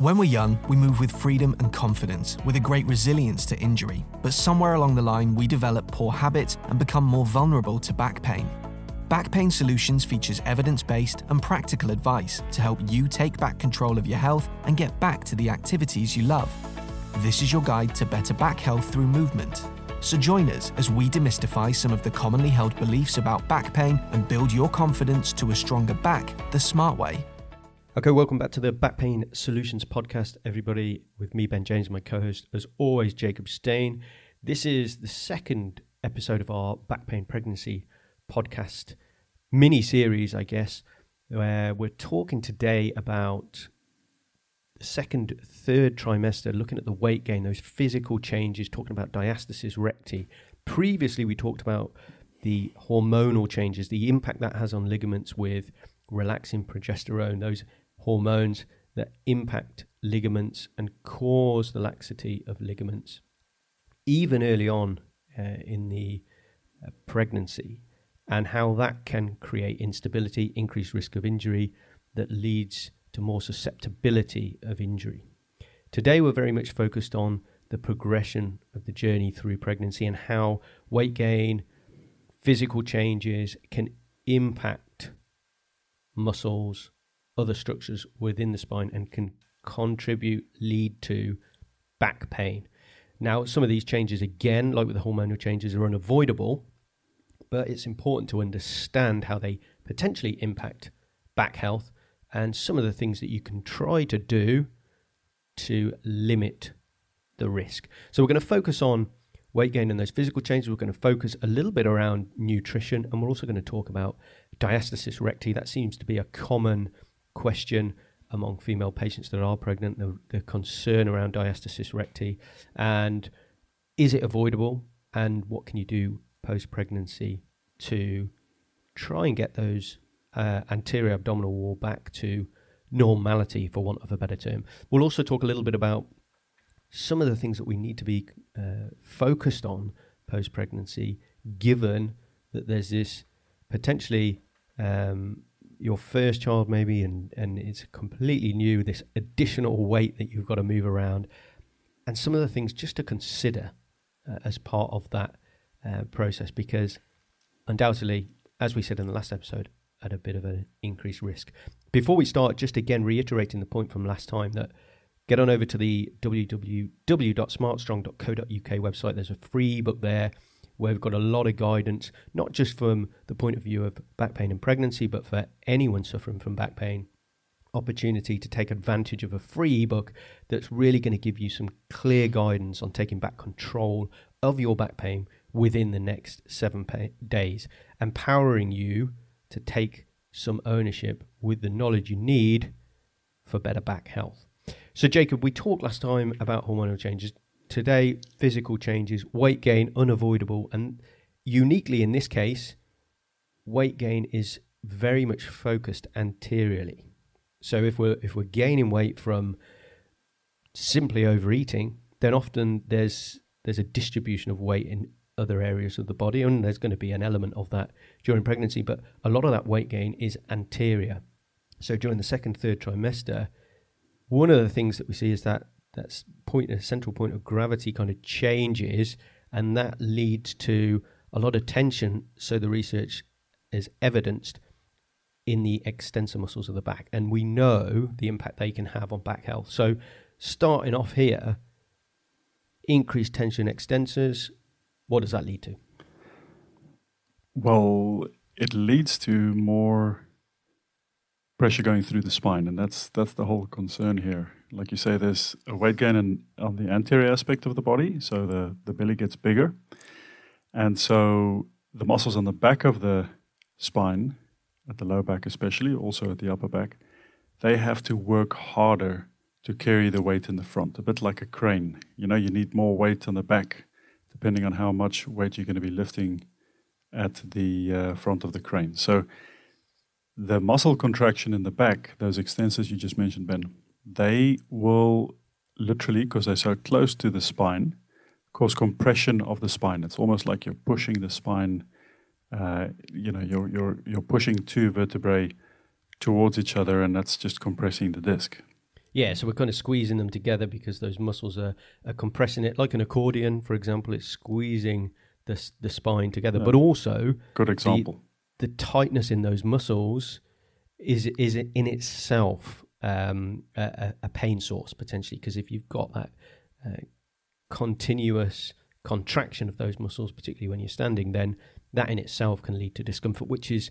When we're young, we move with freedom and confidence, with a great resilience to injury. But somewhere along the line, we develop poor habits and become more vulnerable to back pain. Back Pain Solutions features evidence based and practical advice to help you take back control of your health and get back to the activities you love. This is your guide to better back health through movement. So join us as we demystify some of the commonly held beliefs about back pain and build your confidence to a stronger back the smart way. Okay, welcome back to the Back Pain Solutions podcast, everybody. With me, Ben James, my co host, as always, Jacob Stain. This is the second episode of our Back Pain Pregnancy podcast mini series, I guess, where we're talking today about the second, third trimester, looking at the weight gain, those physical changes, talking about diastasis recti. Previously, we talked about the hormonal changes, the impact that has on ligaments with relaxin progesterone, those hormones that impact ligaments and cause the laxity of ligaments, even early on uh, in the uh, pregnancy, and how that can create instability, increased risk of injury that leads to more susceptibility of injury. Today, we're very much focused on the progression of the journey through pregnancy and how weight gain, physical changes can impact muscles, other structures within the spine and can contribute, lead to back pain. Now, some of these changes, again, like with the hormonal changes, are unavoidable, but it's important to understand how they potentially impact back health and some of the things that you can try to do to limit the risk. So, we're going to focus on weight gain and those physical changes. We're going to focus a little bit around nutrition, and we're also going to talk about diastasis recti. That seems to be a common question among female patients that are pregnant, the, the concern around diastasis recti, and is it avoidable, and what can you do post pregnancy to try and get those uh, anterior abdominal wall back to normality, for want of a better term. We'll also talk a little bit about some of the things that we need to be uh, focused on post pregnancy, given that there's this potentially um, your first child maybe and and it's completely new this additional weight that you've got to move around. And some of the things just to consider uh, as part of that uh, process because undoubtedly as we said in the last episode at a bit of an increased risk. Before we start just again reiterating the point from last time that get on over to the www.smartstrong.co.uk website. There's a free book there where we've got a lot of guidance, not just from the point of view of back pain and pregnancy, but for anyone suffering from back pain. Opportunity to take advantage of a free ebook that's really going to give you some clear guidance on taking back control of your back pain within the next seven days, empowering you to take some ownership with the knowledge you need for better back health. So, Jacob, we talked last time about hormonal changes. Today, physical changes, weight gain unavoidable, and uniquely in this case, weight gain is very much focused anteriorly. So if we're if we're gaining weight from simply overeating, then often there's there's a distribution of weight in other areas of the body, and there's going to be an element of that during pregnancy. But a lot of that weight gain is anterior. So during the second, third trimester, one of the things that we see is that that point, a central point of gravity kind of changes, and that leads to a lot of tension. So the research is evidenced in the extensor muscles of the back, and we know the impact they can have on back health. So starting off here, increased tension extensors. What does that lead to? Well, it leads to more pressure going through the spine, and that's that's the whole concern here like you say, there's a weight gain in, on the anterior aspect of the body, so the, the belly gets bigger. And so the muscles on the back of the spine, at the lower back especially, also at the upper back, they have to work harder to carry the weight in the front, a bit like a crane. You know, you need more weight on the back, depending on how much weight you're going to be lifting at the uh, front of the crane. So the muscle contraction in the back, those extensors you just mentioned, Ben, they will literally, because they're so close to the spine, cause compression of the spine. It's almost like you're pushing the spine. Uh, you know, you're you're you're pushing two vertebrae towards each other, and that's just compressing the disc. Yeah, so we're kind of squeezing them together because those muscles are, are compressing it, like an accordion, for example. It's squeezing the the spine together, yeah. but also good example. The, the, tightness in those muscles is is in itself um, a, a, pain source potentially because if you've got that uh, continuous contraction of those muscles, particularly when you're standing, then that in itself can lead to discomfort, which is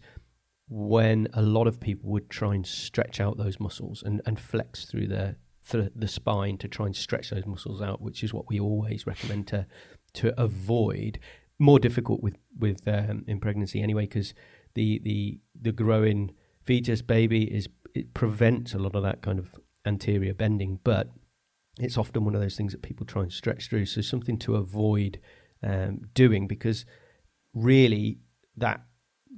when a lot of people would try and stretch out those muscles and, and flex through the through the spine to try and stretch those muscles out, which is what we always recommend to to avoid. More difficult with with um, in pregnancy anyway, because the the the growing fetus baby is it prevents a lot of that kind of anterior bending, but it's often one of those things that people try and stretch through. So something to avoid um, doing because really that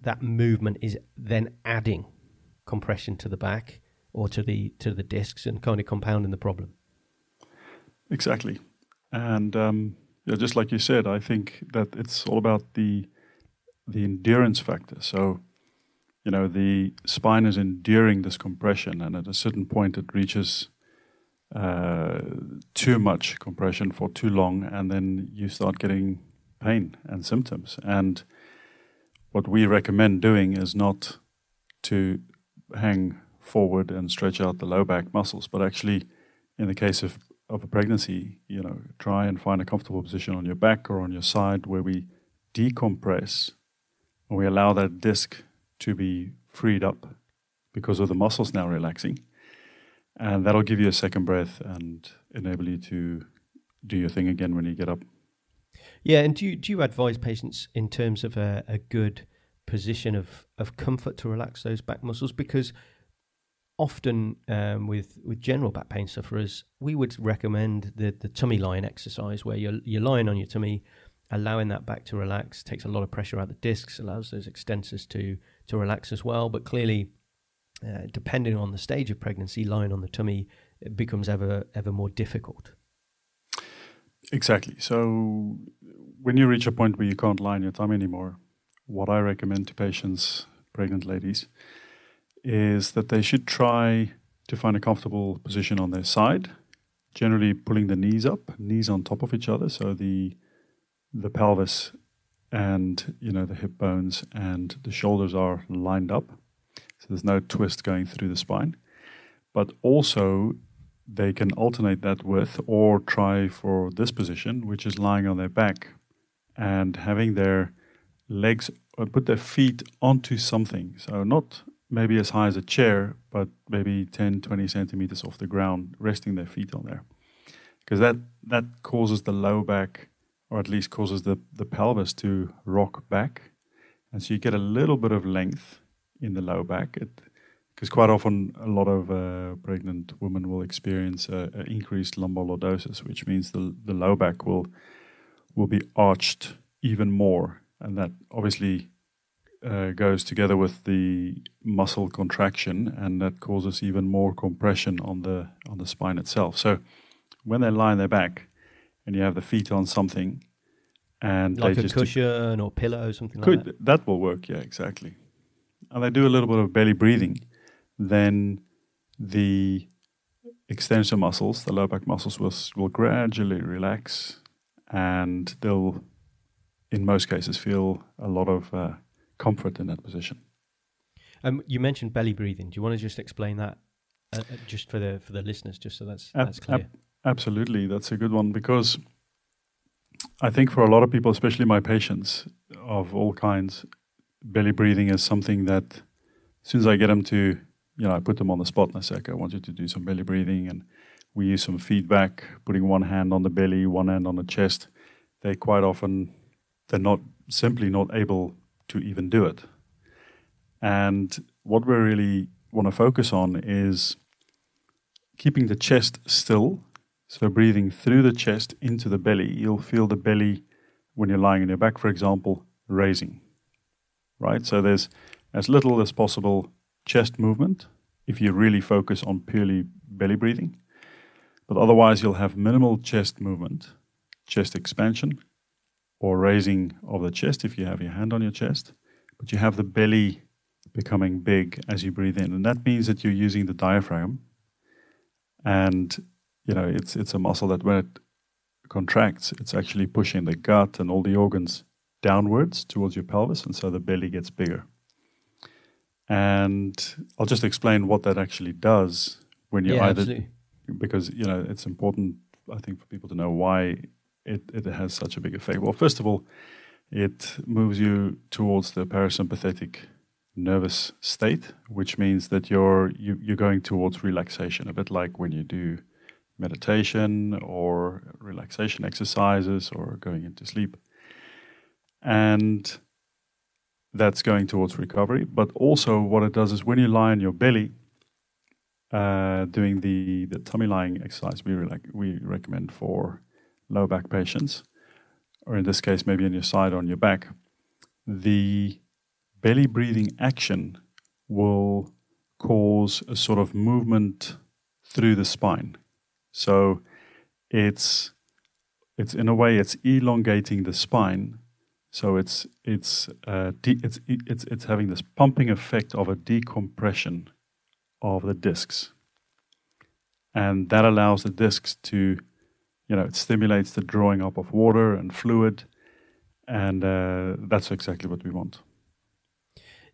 that movement is then adding compression to the back or to the to the discs and kind of compounding the problem. Exactly, and um, yeah, just like you said, I think that it's all about the the endurance factor. So, you know, the spine is enduring this compression, and at a certain point, it reaches uh, too much compression for too long, and then you start getting pain and symptoms. And what we recommend doing is not to hang forward and stretch out the low back muscles, but actually, in the case of, of a pregnancy, you know, try and find a comfortable position on your back or on your side where we decompress and we allow that disc to be freed up because of the muscles now relaxing. And that'll give you a second breath and enable you to do your thing again when you get up. Yeah, and do you, do you advise patients in terms of a, a good position of, of comfort to relax those back muscles? Because often um, with with general back pain sufferers, we would recommend the the tummy line exercise where you're you're lying on your tummy, allowing that back to relax, takes a lot of pressure out the discs, allows those extensors to to relax as well. But clearly, uh, depending on the stage of pregnancy, lying on the tummy becomes ever ever more difficult. Exactly. So when you reach a point where you can't lie on your tummy anymore, what I recommend to patients, pregnant ladies, is that they should try to find a comfortable position on their side, generally pulling the knees up, knees on top of each other, so the the pelvis and you know the hip bones and the shoulders are lined up. So there's no twist going through the spine. But also they can alternate that with or try for this position, which is lying on their back and having their legs or uh, put their feet onto something. So not maybe as high as a chair, but maybe 10, 20 centimeters off the ground, resting their feet on there. Because that, that causes the low back, or at least causes the, the pelvis to rock back. And so you get a little bit of length in the low back. Because quite often, a lot of uh, pregnant women will experience increased lumbar lordosis, which means the, the low back will will be arched even more, and that obviously uh, goes together with the muscle contraction, and that causes even more compression on the on the spine itself. So when they lie on their back, and you have the feet on something, and like a cushion or pillow, something could, like that. That will work, yeah, exactly. And they do a little bit of belly breathing, then the extensor muscles, the lower back muscles, will will gradually relax and they'll, in most cases, feel a lot of uh, comfort in that position. Um, you mentioned belly breathing. Do you want to just explain that, uh, uh just for the for the listeners, just so that's ab- that's clear? Ab- absolutely, that's a good one because I think for a lot of people, especially my patients of all kinds, belly breathing is something that as soon as I get them to, you know, I put them on the spot and I say, okay, I want you to do some belly breathing and we use some feedback, putting one hand on the belly, one hand on the chest. They quite often they're not simply not able to even do it. And what we really want to focus on is keeping the chest still. So breathing through the chest into the belly. You'll feel the belly when you're lying on your back, for example, raising. Right? So there's as little as possible chest movement if you really focus on purely belly breathing. But otherwise, you'll have minimal chest movement, chest expansion, or raising of the chest if you have your hand on your chest. But you have the belly becoming big as you breathe in. And that means that you're using the diaphragm and you know it's it's a muscle that when it contracts, it's actually pushing the gut and all the organs downwards towards your pelvis, and so the belly gets bigger. And I'll just explain what that actually does when you yeah, either absolutely. because you know it's important I think for people to know why it, it has such a big effect. Well, first of all, it moves you towards the parasympathetic nervous state, which means that you're you, you're going towards relaxation, a bit like when you do meditation or relaxation exercises or going into sleep. And that's going towards recovery. But also, what it does is when you lie on your belly, uh, doing the, the tummy lying exercise, we, re- we recommend for low back patients, or in this case, maybe on your side or on your back, the belly breathing action will cause a sort of movement through the spine. So it's it's in a way it's elongating the spine. So it's it's uh, it's it's it's having this pumping effect of a decompression of the discs, and that allows the discs to, you know, it stimulates the drawing up of water and fluid, and uh, that's exactly what we want.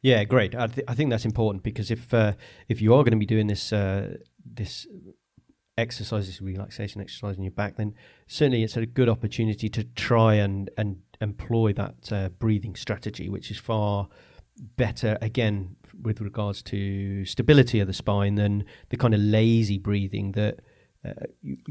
Yeah, great. I, th- I think that's important because if uh, if you are going to be doing this uh, this exercise, this relaxation exercise in your back, then certainly it's a good opportunity to try and and employ that uh, breathing strategy, which is far better again with regards to stability of the spine than the kind of lazy breathing that uh,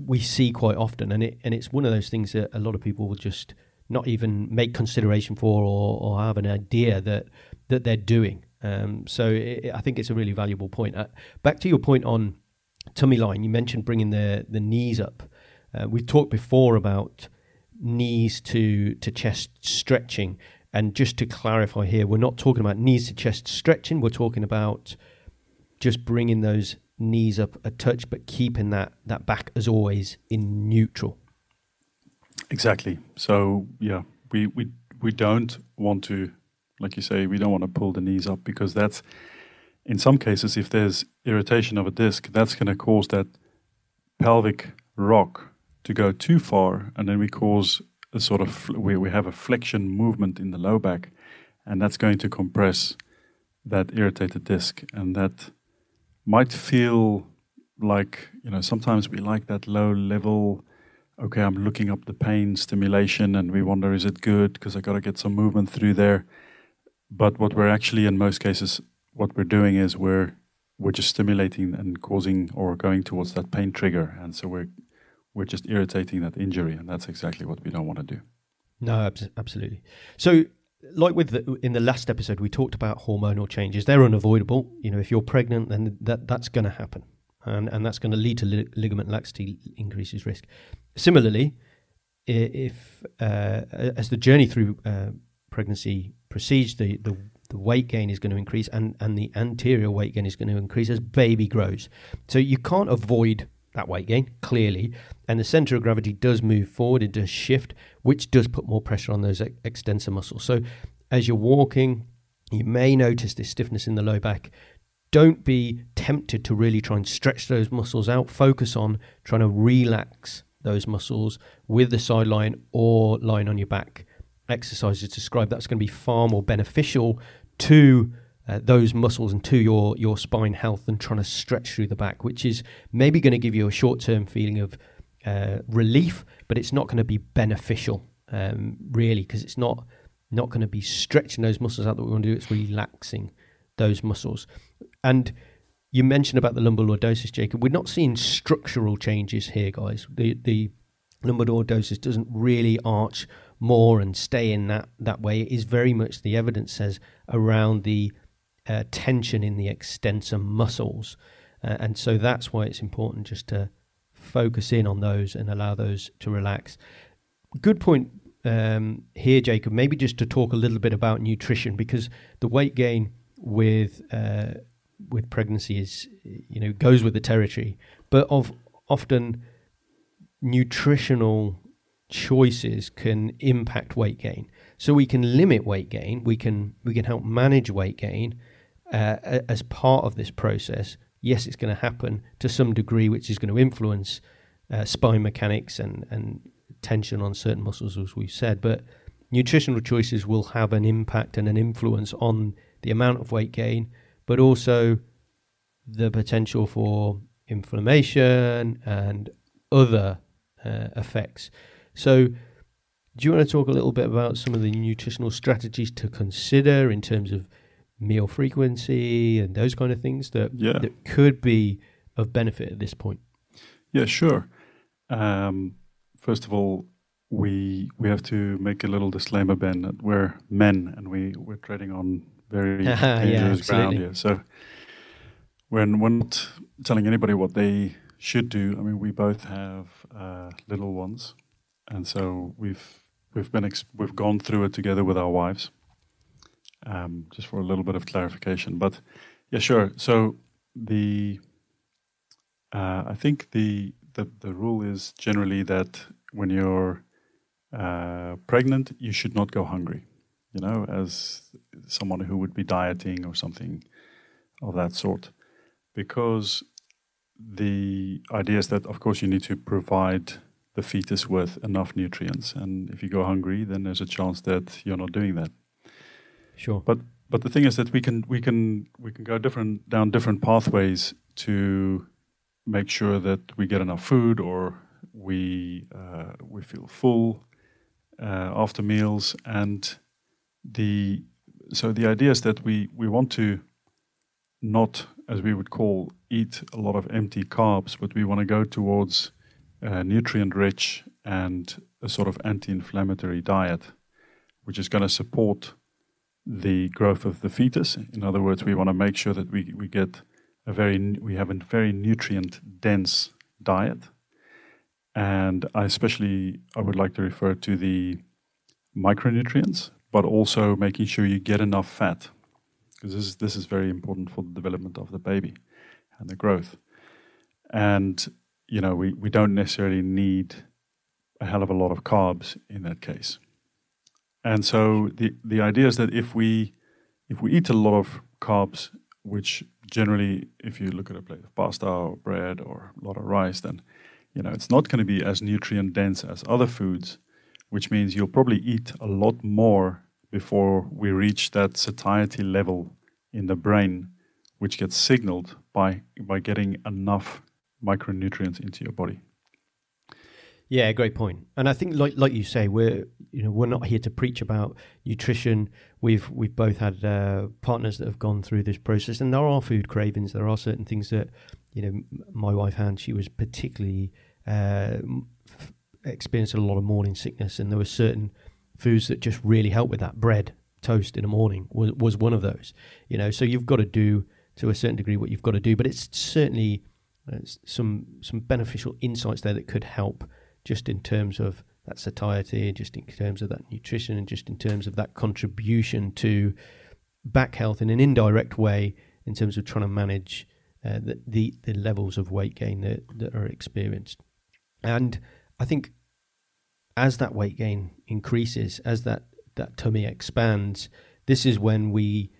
we see quite often, and it and it's one of those things that a lot of people will just not even make consideration for or, or have an idea that that they're doing. Um, so it, I think it's a really valuable point. Uh, back to your point on tummy line, you mentioned bringing the the knees up. Uh, we've talked before about knees to to chest stretching, and just to clarify here, we're not talking about knees to chest stretching. We're talking about just bringing those knees up a touch, but keeping that that back as always in neutral. Exactly. So yeah, we we we don't want to like you say, we don't want to pull the knees up because that's, in some cases, if there's irritation of a disc, that's going to cause that pelvic rock to go too far, and then we cause a sort of we, we have a flexion movement in the low back, and that's going to compress that irritated disc, and that might feel like you know sometimes we like that low level okay i'm looking up the pain stimulation and we wonder is it good? Because i got to get some movement through there. But what we're actually, in most cases, what we're doing is we're we're just stimulating and causing or going towards that pain trigger, and so we're we're just irritating that injury, and that's exactly what we don't want to do. No, absolutely. So, like with the, in the last episode, we talked about hormonal changes. They're unavoidable. You know, if you're pregnant, then that that's going to happen, and and that's going to lead to li- ligament laxity, increases risk. Similarly, if uh, as the journey through uh, pregnancy proceeds, the, the, the weight gain is going to increase and, and the anterior weight gain is going to increase as baby grows. So you can't avoid that weight gain, clearly. And the center of gravity does move forward, it does shift, which does put more pressure on those ex- extensor muscles. So as you're walking, you may notice this stiffness in the low back. Don't be tempted to really try and stretch those muscles out. Focus on trying to relax those muscles with the sideline or lying on your back exercises described, that's going to be far more beneficial to uh, those muscles and to your your spine health than trying to stretch through the back, which is maybe going to give you a short term feeling of uh, relief, but it's not going to be beneficial um, really because it's not not going to be stretching those muscles out that we want to do. It's relaxing those muscles. And you mentioned about the lumbar lordosis, Jacob. We're not seeing structural changes here, guys. The the lumbar lordosis doesn't really arch more and stay in that that way is very much the evidence says around the uh, tension in the extensor muscles, uh, and so that's why it's important just to focus in on those and allow those to relax. Good point um, here, Jacob. Maybe just to talk a little bit about nutrition because the weight gain with uh, with pregnancy is you know goes with the territory, but of often nutritional choices can impact weight gain. So we can limit weight gain. We can we can help manage weight gain uh, as part of this process yes, it's going to happen to some degree, which is going to influence uh, spine mechanics and, and tension on certain muscles, as we've said. But nutritional choices will have an impact and an influence on the amount of weight gain, but also the potential for inflammation and other uh, effects. So, do you want to talk a little bit about some of the nutritional strategies to consider in terms of meal frequency and those kind of things that, yeah. that could be of benefit at this point? Yeah, sure. Um, first of all, we we have to make a little disclaimer, Ben, that we're men and we we're treading on very dangerous yeah, ground here. So when we're not telling anybody what they should do, I mean, we both have uh, little ones, and so we've we've been ex- we've gone through it together with our wives. Um, just for a little bit of clarification, but yeah, sure. So the uh, I think the, the the rule is generally that when you're uh, pregnant, you should not go hungry. You know, as someone who would be dieting or something of that sort, because the idea is that, of course, you need to provide the fetus with enough nutrients, and if you go hungry, then there's a chance that you're not doing that. Sure. But but the thing is that we can we can we can go different down different pathways to make sure that we get enough food or we uh, we feel full uh, after meals and the so the idea is that we we want to not as we would call eat a lot of empty carbs but we want to go towards uh, nutrient rich and a sort of anti-inflammatory diet which is going to support the growth of the fetus in other words we want to make sure that we, we get a very we have a very nutrient dense diet and I especially I would like to refer to the micronutrients, but also making sure you get enough fat, because this is this is very important for the development of the baby and the growth. And you know we, we don't necessarily need a hell of a lot of carbs in that case. And so the the idea is that if we if we eat a lot of carbs, which generally if you look at a plate of pasta or bread or a lot of rice, then you know, it's not going to be as nutrient dense as other foods, which means you'll probably eat a lot more before we reach that satiety level in the brain, which gets signaled by by getting enough micronutrients into your body. Yeah, great point. And I think, like like you say, we're you know we're not here to preach about nutrition. We've we've both had uh, partners that have gone through this process, and there are food cravings. There are certain things that you know my wife had. She was particularly uh, experienced a lot of morning sickness, and there were certain foods that just really helped with that. Bread, toast in the morning was, was one of those. You know, so you've got to do to a certain degree what you've got to do, but it's certainly some some beneficial insights there that could help just in terms of that satiety, just in terms of that nutrition, and just in terms of that contribution to back health in an indirect way in terms of trying to manage uh, the, the, the levels of weight gain that, that are experienced. And I think as that weight gain increases, as that, that tummy expands, this is when we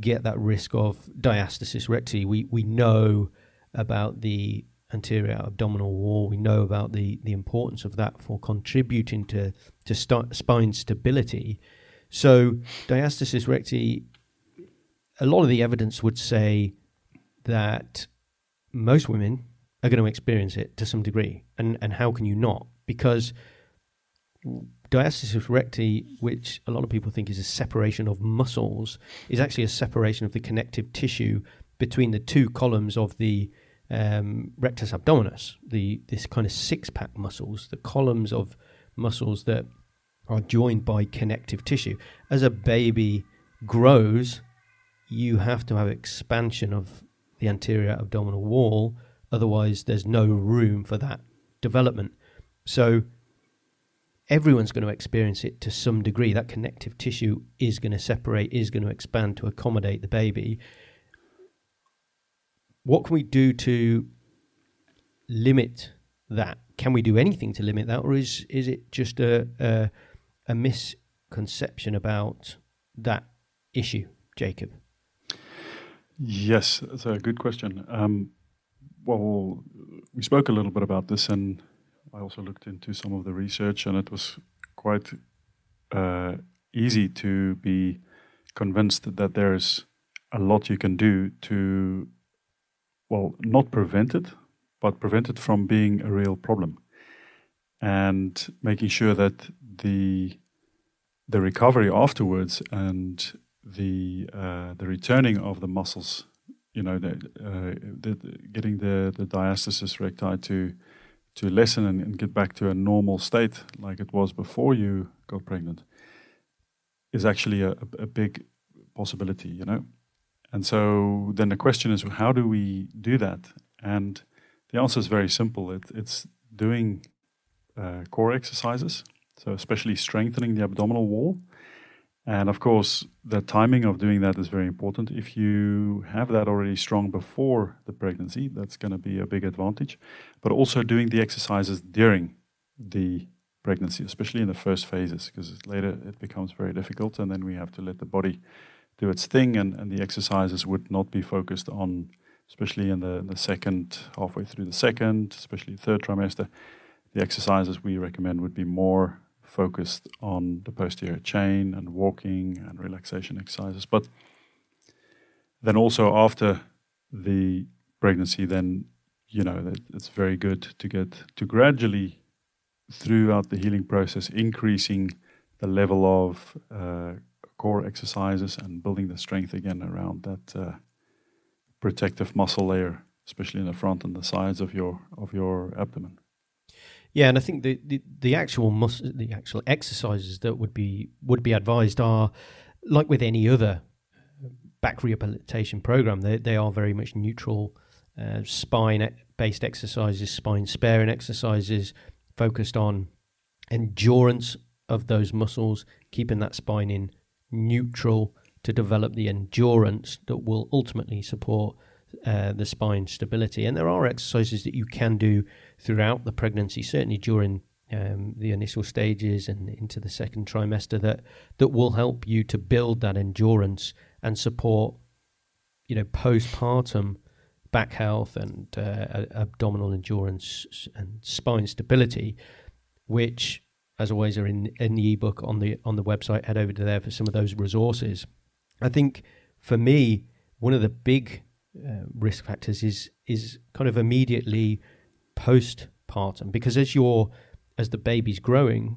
get that risk of diastasis recti. We, we know about the anterior abdominal wall. We know about the, the importance of that for contributing to, to st- spine stability. So, diastasis recti, a lot of the evidence would say that most women are going to experience it to some degree. And, and how can you not? Because diastasis recti, which a lot of people think is a separation of muscles, is actually a separation of the connective tissue between the two columns of the um, rectus abdominis, the this kind of six pack muscles, the columns of muscles that are joined by connective tissue. As a baby grows, you have to have expansion of the anterior abdominal wall, otherwise, there's no room for that development. So, everyone's going to experience it to some degree. That connective tissue is going to separate, is going to expand to accommodate the baby. What can we do to limit that? Can we do anything to limit that, or is is it just a a, a misconception about that issue, Jacob? Yes, that's a good question. Um, well, we spoke a little bit about this, and I also looked into some of the research, and it was quite uh, easy to be convinced that there's a lot you can do to, well, not prevent it, but prevent it from being a real problem, and making sure that the the recovery afterwards and the uh, the returning of the muscles, you know, the, uh, the, the, getting the the diastasis recti to to lessen and, and, get back to a normal state like it was before you got pregnant is actually a, a big possibility, you know. And so then the question is, how do we do that? And the answer is very simple. It, it's doing uh, core exercises, so especially strengthening the abdominal wall and of course, the timing of doing that is very important. If you have that already strong before the pregnancy, that's going to be a big advantage. But also doing the exercises during the pregnancy, especially in the first phases, because later it becomes very difficult, and then we have to let the body do its thing, and, and the exercises would not be focused on, especially in the, the second, halfway through the second, especially third trimester. The exercises we recommend would be more focused on the posterior chain and walking and relaxation exercises. But then also after the pregnancy, then you know it's very good to get to gradually throughout the healing process increasing the level of uh, core exercises and building the strength again around that uh, protective muscle layer, especially in the front and the sides of your of your abdomen. Yeah, and I think the the, the actual mus- the actual exercises that would be would be advised are like with any other back rehabilitation program. They they are very much neutral, uh, spine based exercises, spine sparing exercises, focused on endurance of those muscles, keeping that spine in neutral to develop the endurance that will ultimately support uh, the spine stability. And there are exercises that you can do throughout the pregnancy, certainly during um, the initial stages and into the second trimester, that that will help you to build that endurance and support, you know, postpartum back health and uh, abdominal endurance and spine stability, which, as always, are in in the ebook on the on the website. Head over to there for some of those resources. I think for me, one of the big uh, risk factors is is kind of immediately postpartum because as you're as the baby's growing,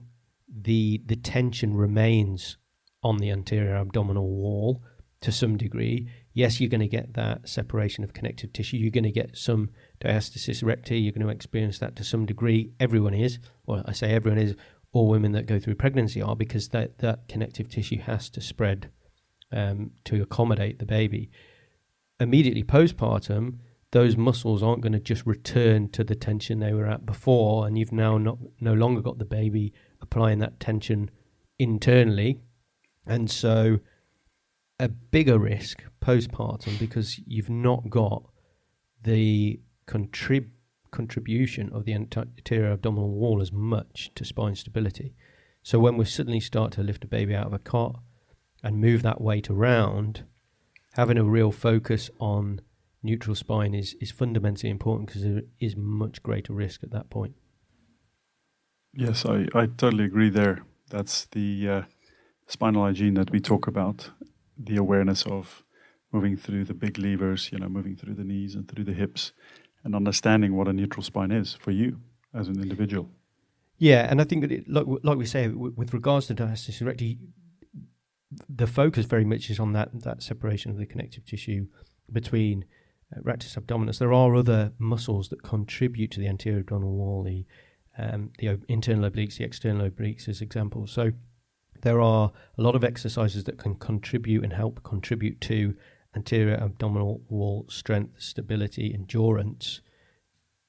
the the tension remains on the anterior abdominal wall to some degree. Yes, you're going to get that separation of connective tissue. You're going to get some diastasis recti. You're going to experience that to some degree. Everyone is. Well, I say everyone is. All women that go through pregnancy are because that, that connective tissue has to spread um, to accommodate the baby. Immediately postpartum, those muscles aren't going to just return to the tension they were at before, and you've now not no longer got the baby applying that tension internally, and so a bigger risk postpartum because you've not got the contrib- contribution of the anterior abdominal wall as much to spine stability. So when we suddenly start to lift a baby out of a cot and move that weight around, having a real focus on neutral spine is, is fundamentally important because there is much greater risk at that point. Yes, I, I totally agree there. That's the uh, spinal hygiene that we talk about, the awareness of moving through the big levers, you know, moving through the knees and through the hips, and understanding what a neutral spine is for you as an individual. Yeah, and I think that, it, like, like we say, with regards to diastasis recti, the focus very much is on that that separation of the connective tissue between uh, rectus abdominis. There are other muscles that contribute to the anterior abdominal wall, the um, the internal obliques, the external obliques, as examples. So there are a lot of exercises that can contribute and help contribute to anterior abdominal wall strength, stability, endurance,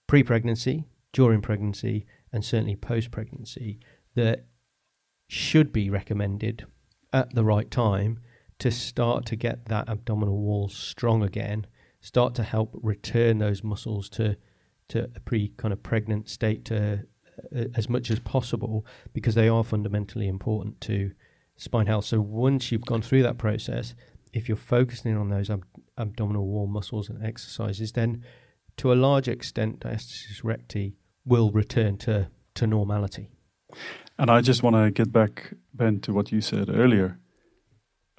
pre-pregnancy, during pregnancy, and certainly post-pregnancy that should be recommended at the right time to start to get that abdominal wall strong again, start to help return those muscles to to a pre kind of pregnant state to uh, as much as possible because they are fundamentally important to spine health. So once you've gone through that process, if you're focusing on those ab- abdominal wall muscles and exercises, then to a large extent, diastasis recti will return to, to normality. And I just want to get back, Ben, to what you said earlier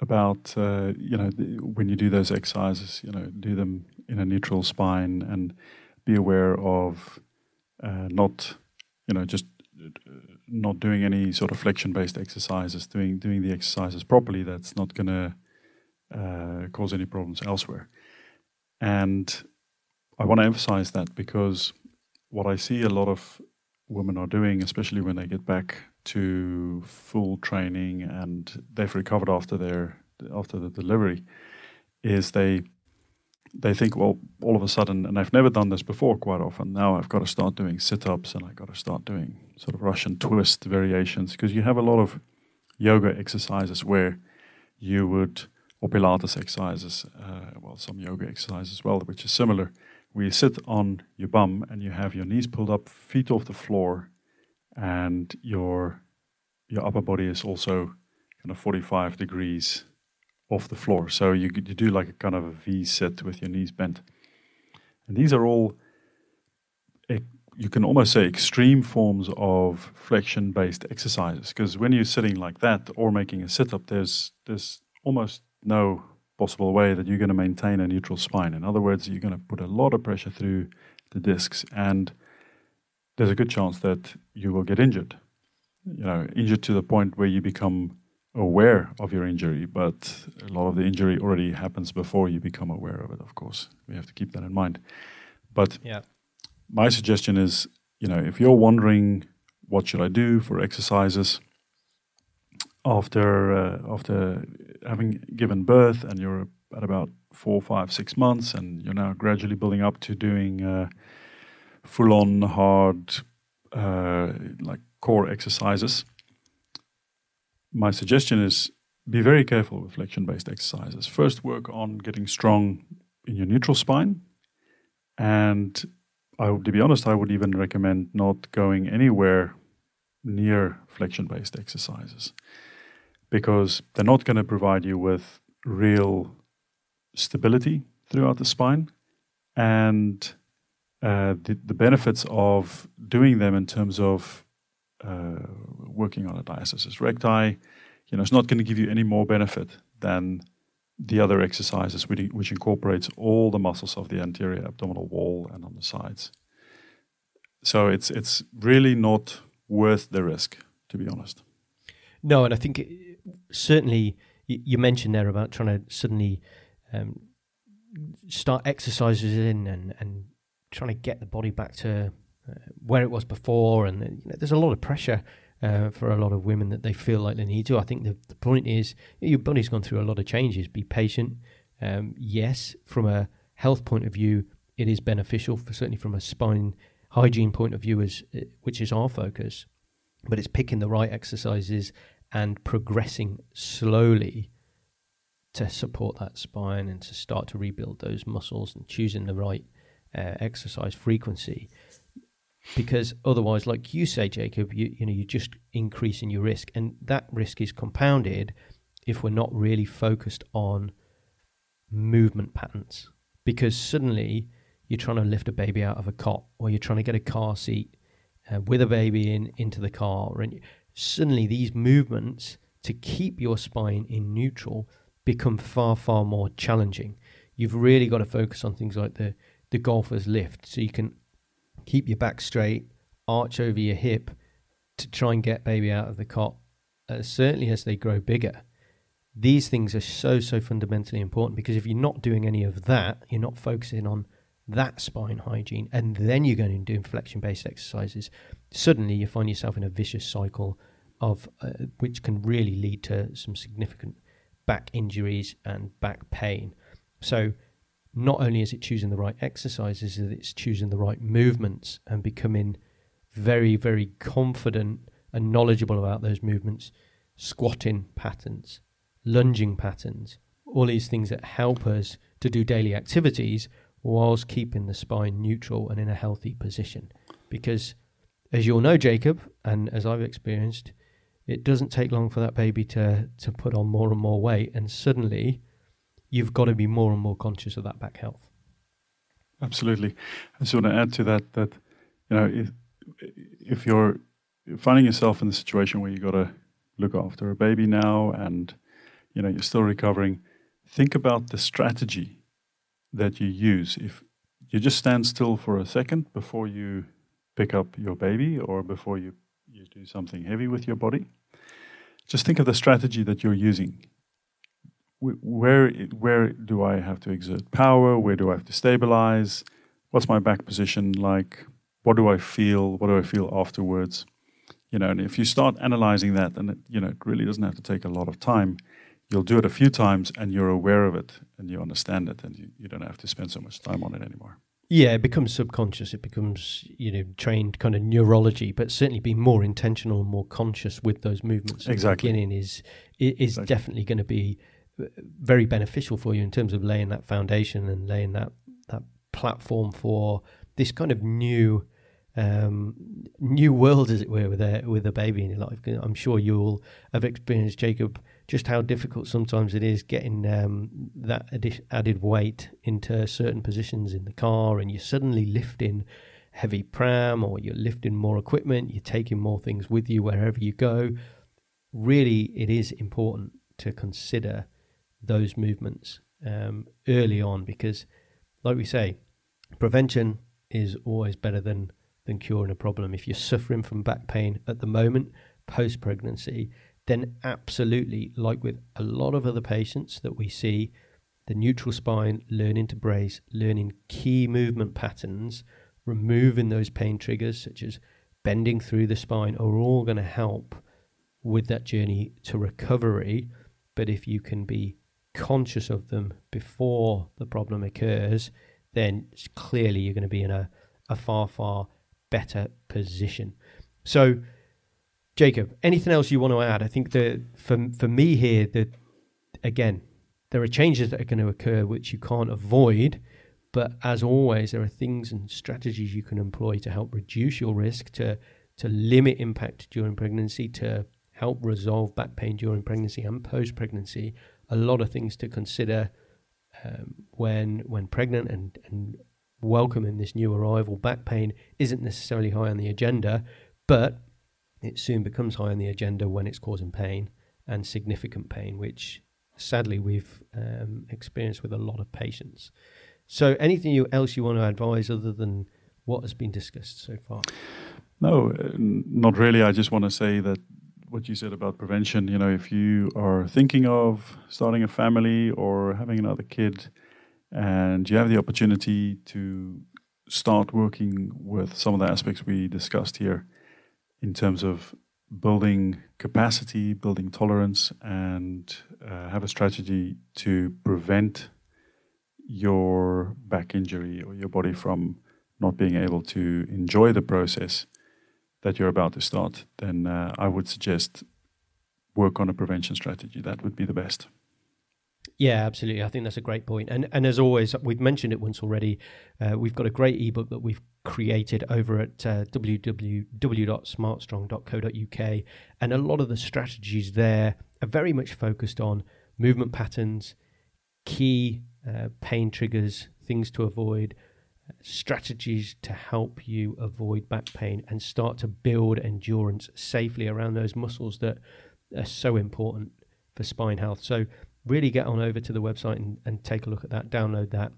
about uh, you know when you do those exercises, you know, do them in a neutral spine and be aware of uh, not you know just uh, not doing any sort of flexion based exercises, doing doing the exercises properly. That's not going to uh, cause any problems elsewhere. And I want to emphasize that because what I see a lot of women are doing, especially when they get back to full training and they've recovered after their after the delivery, is they they think, well, all of a sudden, and I've never done this before quite often. Now I've got to start doing sit ups and I've got to start doing sort of Russian twist variations because you have a lot of yoga exercises where you would, or Pilates exercises, uh, well, some yoga exercises as well, which is similar, where you sit on your bum and you have your knees pulled up, feet off the floor, and your your upper body is also kind of 45 degrees off the floor. So you, you do like a kind of a V sit with your knees bent. And these are all, you can almost say, extreme forms of flexion based exercises. Because when you're sitting like that or making a sit up, there's, there's almost no possible way that you're going to maintain a neutral spine. In other words, you're going to put a lot of pressure through the discs, and there's a good chance that you will get injured. You know, injured to the point where you become aware of your injury, but a lot of the injury already happens before you become aware of it, of course. We have to keep that in mind. But yeah. my suggestion is, you know, if you're wondering what should I do for exercises after uh, after having given birth and you're at about four, five, six months and you're now gradually building up to doing uh, full on hard uh, like core exercises, my suggestion is be very careful with flexion based exercises. First, work on getting strong in your neutral spine. And I, to be honest, I would even recommend not going anywhere near flexion based exercises because they're not going to provide you with real stability throughout the spine. And uh, the, the benefits of doing them in terms of uh, working on a diastasis recti, you know, it's not going to give you any more benefit than the other exercises, which, which incorporates all the muscles of the anterior abdominal wall and on the sides. So it's it's really not worth the risk, to be honest. No, and I think certainly you mentioned there about trying to suddenly um, start exercises in and, and trying to get the body back to uh, where it was before, and you know, there's a lot of pressure uh, for a lot of women that they feel like they need to. I think the, the point is your body's gone through a lot of changes. Be patient. Um, yes, from a health point of view, it is beneficial. For, certainly from a spine hygiene point of view, is uh, which is our focus. But it's picking the right exercises and progressing slowly to support that spine and to start to rebuild those muscles and choosing the right uh, exercise frequency because otherwise, like you say, Jacob, you you know you're just increasing your risk, and that risk is compounded if we're not really focused on movement patterns. Because suddenly you're trying to lift a baby out of a cot, or you're trying to get a car seat uh, with a baby in into the car, and suddenly these movements to keep your spine in neutral become far far more challenging. You've really got to focus on things like the the golfer's lift, so you can keep your back straight, arch over your hip to try and get baby out of the cot, uh, certainly as they grow bigger. These things are so, so fundamentally important because if you're not doing any of that, you're not focusing on that spine hygiene, and then you're going to do flexion based exercises, suddenly you find yourself in a vicious cycle of uh, which can really lead to some significant back injuries and back pain. So, not only is it choosing the right exercises, it's choosing the right movements and becoming very, very confident and knowledgeable about those movements, squatting patterns, lunging patterns, all these things that help us to do daily activities whilst keeping the spine neutral and in a healthy position. Because, as you'll know, Jacob, and as I've experienced, it doesn't take long for that baby to, to put on more and more weight, and suddenly you've got to be more and more conscious of that back health. Absolutely. I just want to add to that that you know if if you're finding yourself in the situation where you've got to look after a baby now and you know you're still recovering, think about the strategy that you use. If you just stand still for a second before you pick up your baby or before you, you do something heavy with your body, just think of the strategy that you're using. Where, where do I have to exert power? Where do I have to stabilize? What's my back position like? What do I feel? What do I feel afterwards? You know, and if you start analyzing that, and it, you know, it really doesn't have to take a lot of time you'll do it a few times and you're aware of it and you understand it and you, you don't have to spend so much time on it anymore. Yeah, it becomes subconscious. It becomes, you know, trained kind of neurology, but certainly being more intentional and more conscious with those movements exactly. at the beginning is is exactly. definitely going to be uh, very beneficial for you in terms of laying that foundation and laying that that platform for this kind of new um, new world, as it were, with a with a baby in your life. I'm sure you'll have experienced, Jacob, just how difficult sometimes it is getting um, that added weight into certain positions in the car, and you're suddenly lifting heavy pram or you're lifting more equipment, you're taking more things with you wherever you go. Really, it is important to consider those movements um, early on because, like we say, prevention is always better than than curing a problem. If you're suffering from back pain at the moment, post pregnancy, then absolutely, like with a lot of other patients that we see, the neutral spine, learning to brace, learning key movement patterns, removing those pain triggers such as bending through the spine are all going to help with that journey to recovery. But if you can be conscious of them before the problem occurs, then clearly you're going to be in a, a far, far better position. So, Jacob, anything else you want to add? I think that for for me here, that again, there are changes that are going to occur which you can't avoid. But as always, there are things and strategies you can employ to help reduce your risk, to to limit impact during pregnancy, to help resolve back pain during pregnancy and post pregnancy. A lot of things to consider um, when when pregnant and, and welcoming this new arrival. Back pain isn't necessarily high on the agenda, but it soon becomes high on the agenda when it's causing pain and significant pain, which sadly we've um, experienced with a lot of patients. So, anything else you want to advise other than what has been discussed so far? No, uh, not really. I just want to say that what you said about prevention, you know, if you are thinking of starting a family or having another kid and you have the opportunity to start working with some of the aspects we discussed here, in terms of building capacity, building tolerance, and uh, have a strategy to prevent your back injury or your body from not being able to enjoy the process that you're about to start, then uh, I would suggest work on a prevention strategy. That would be the best. Yeah, absolutely. I think that's a great point. And and as always, we've mentioned it once already. Uh, we've got a great ebook that we've created over at uh, www.smartstrong.co.uk, and a lot of the strategies there are very much focused on movement patterns, key uh, pain triggers, things to avoid, strategies to help you avoid back pain and start to build endurance safely around those muscles that are so important for spine health. So really get on over to the website and, and take a look at that, download that,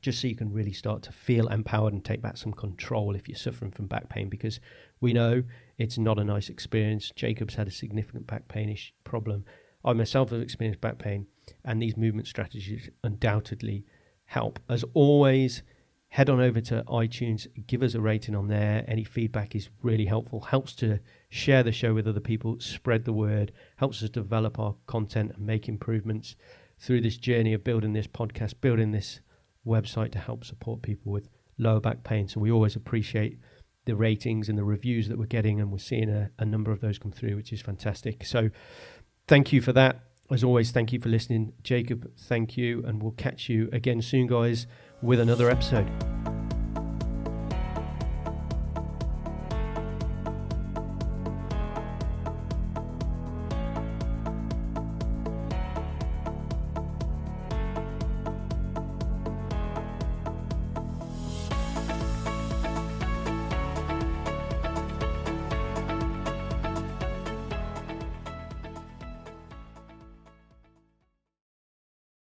just so you can really start to feel empowered and take back some control if you're suffering from back pain because we know it's not a nice experience. Jacob's had a significant back painish problem. I myself have experienced back pain, and these movement strategies undoubtedly help. As always, head on over to iTunes, give us a rating on there. Any feedback is really helpful, helps to share the show with other people, spread the word, helps us develop our content and make improvements through this journey of building this podcast, building this website to help support people with lower back pain. So we always appreciate the ratings and the reviews that we're getting, and we're seeing a, a number of those come through, which is fantastic. So thank you for that. As always, thank you for listening. Jacob, thank you, and we'll catch you again soon, guys, with another episode.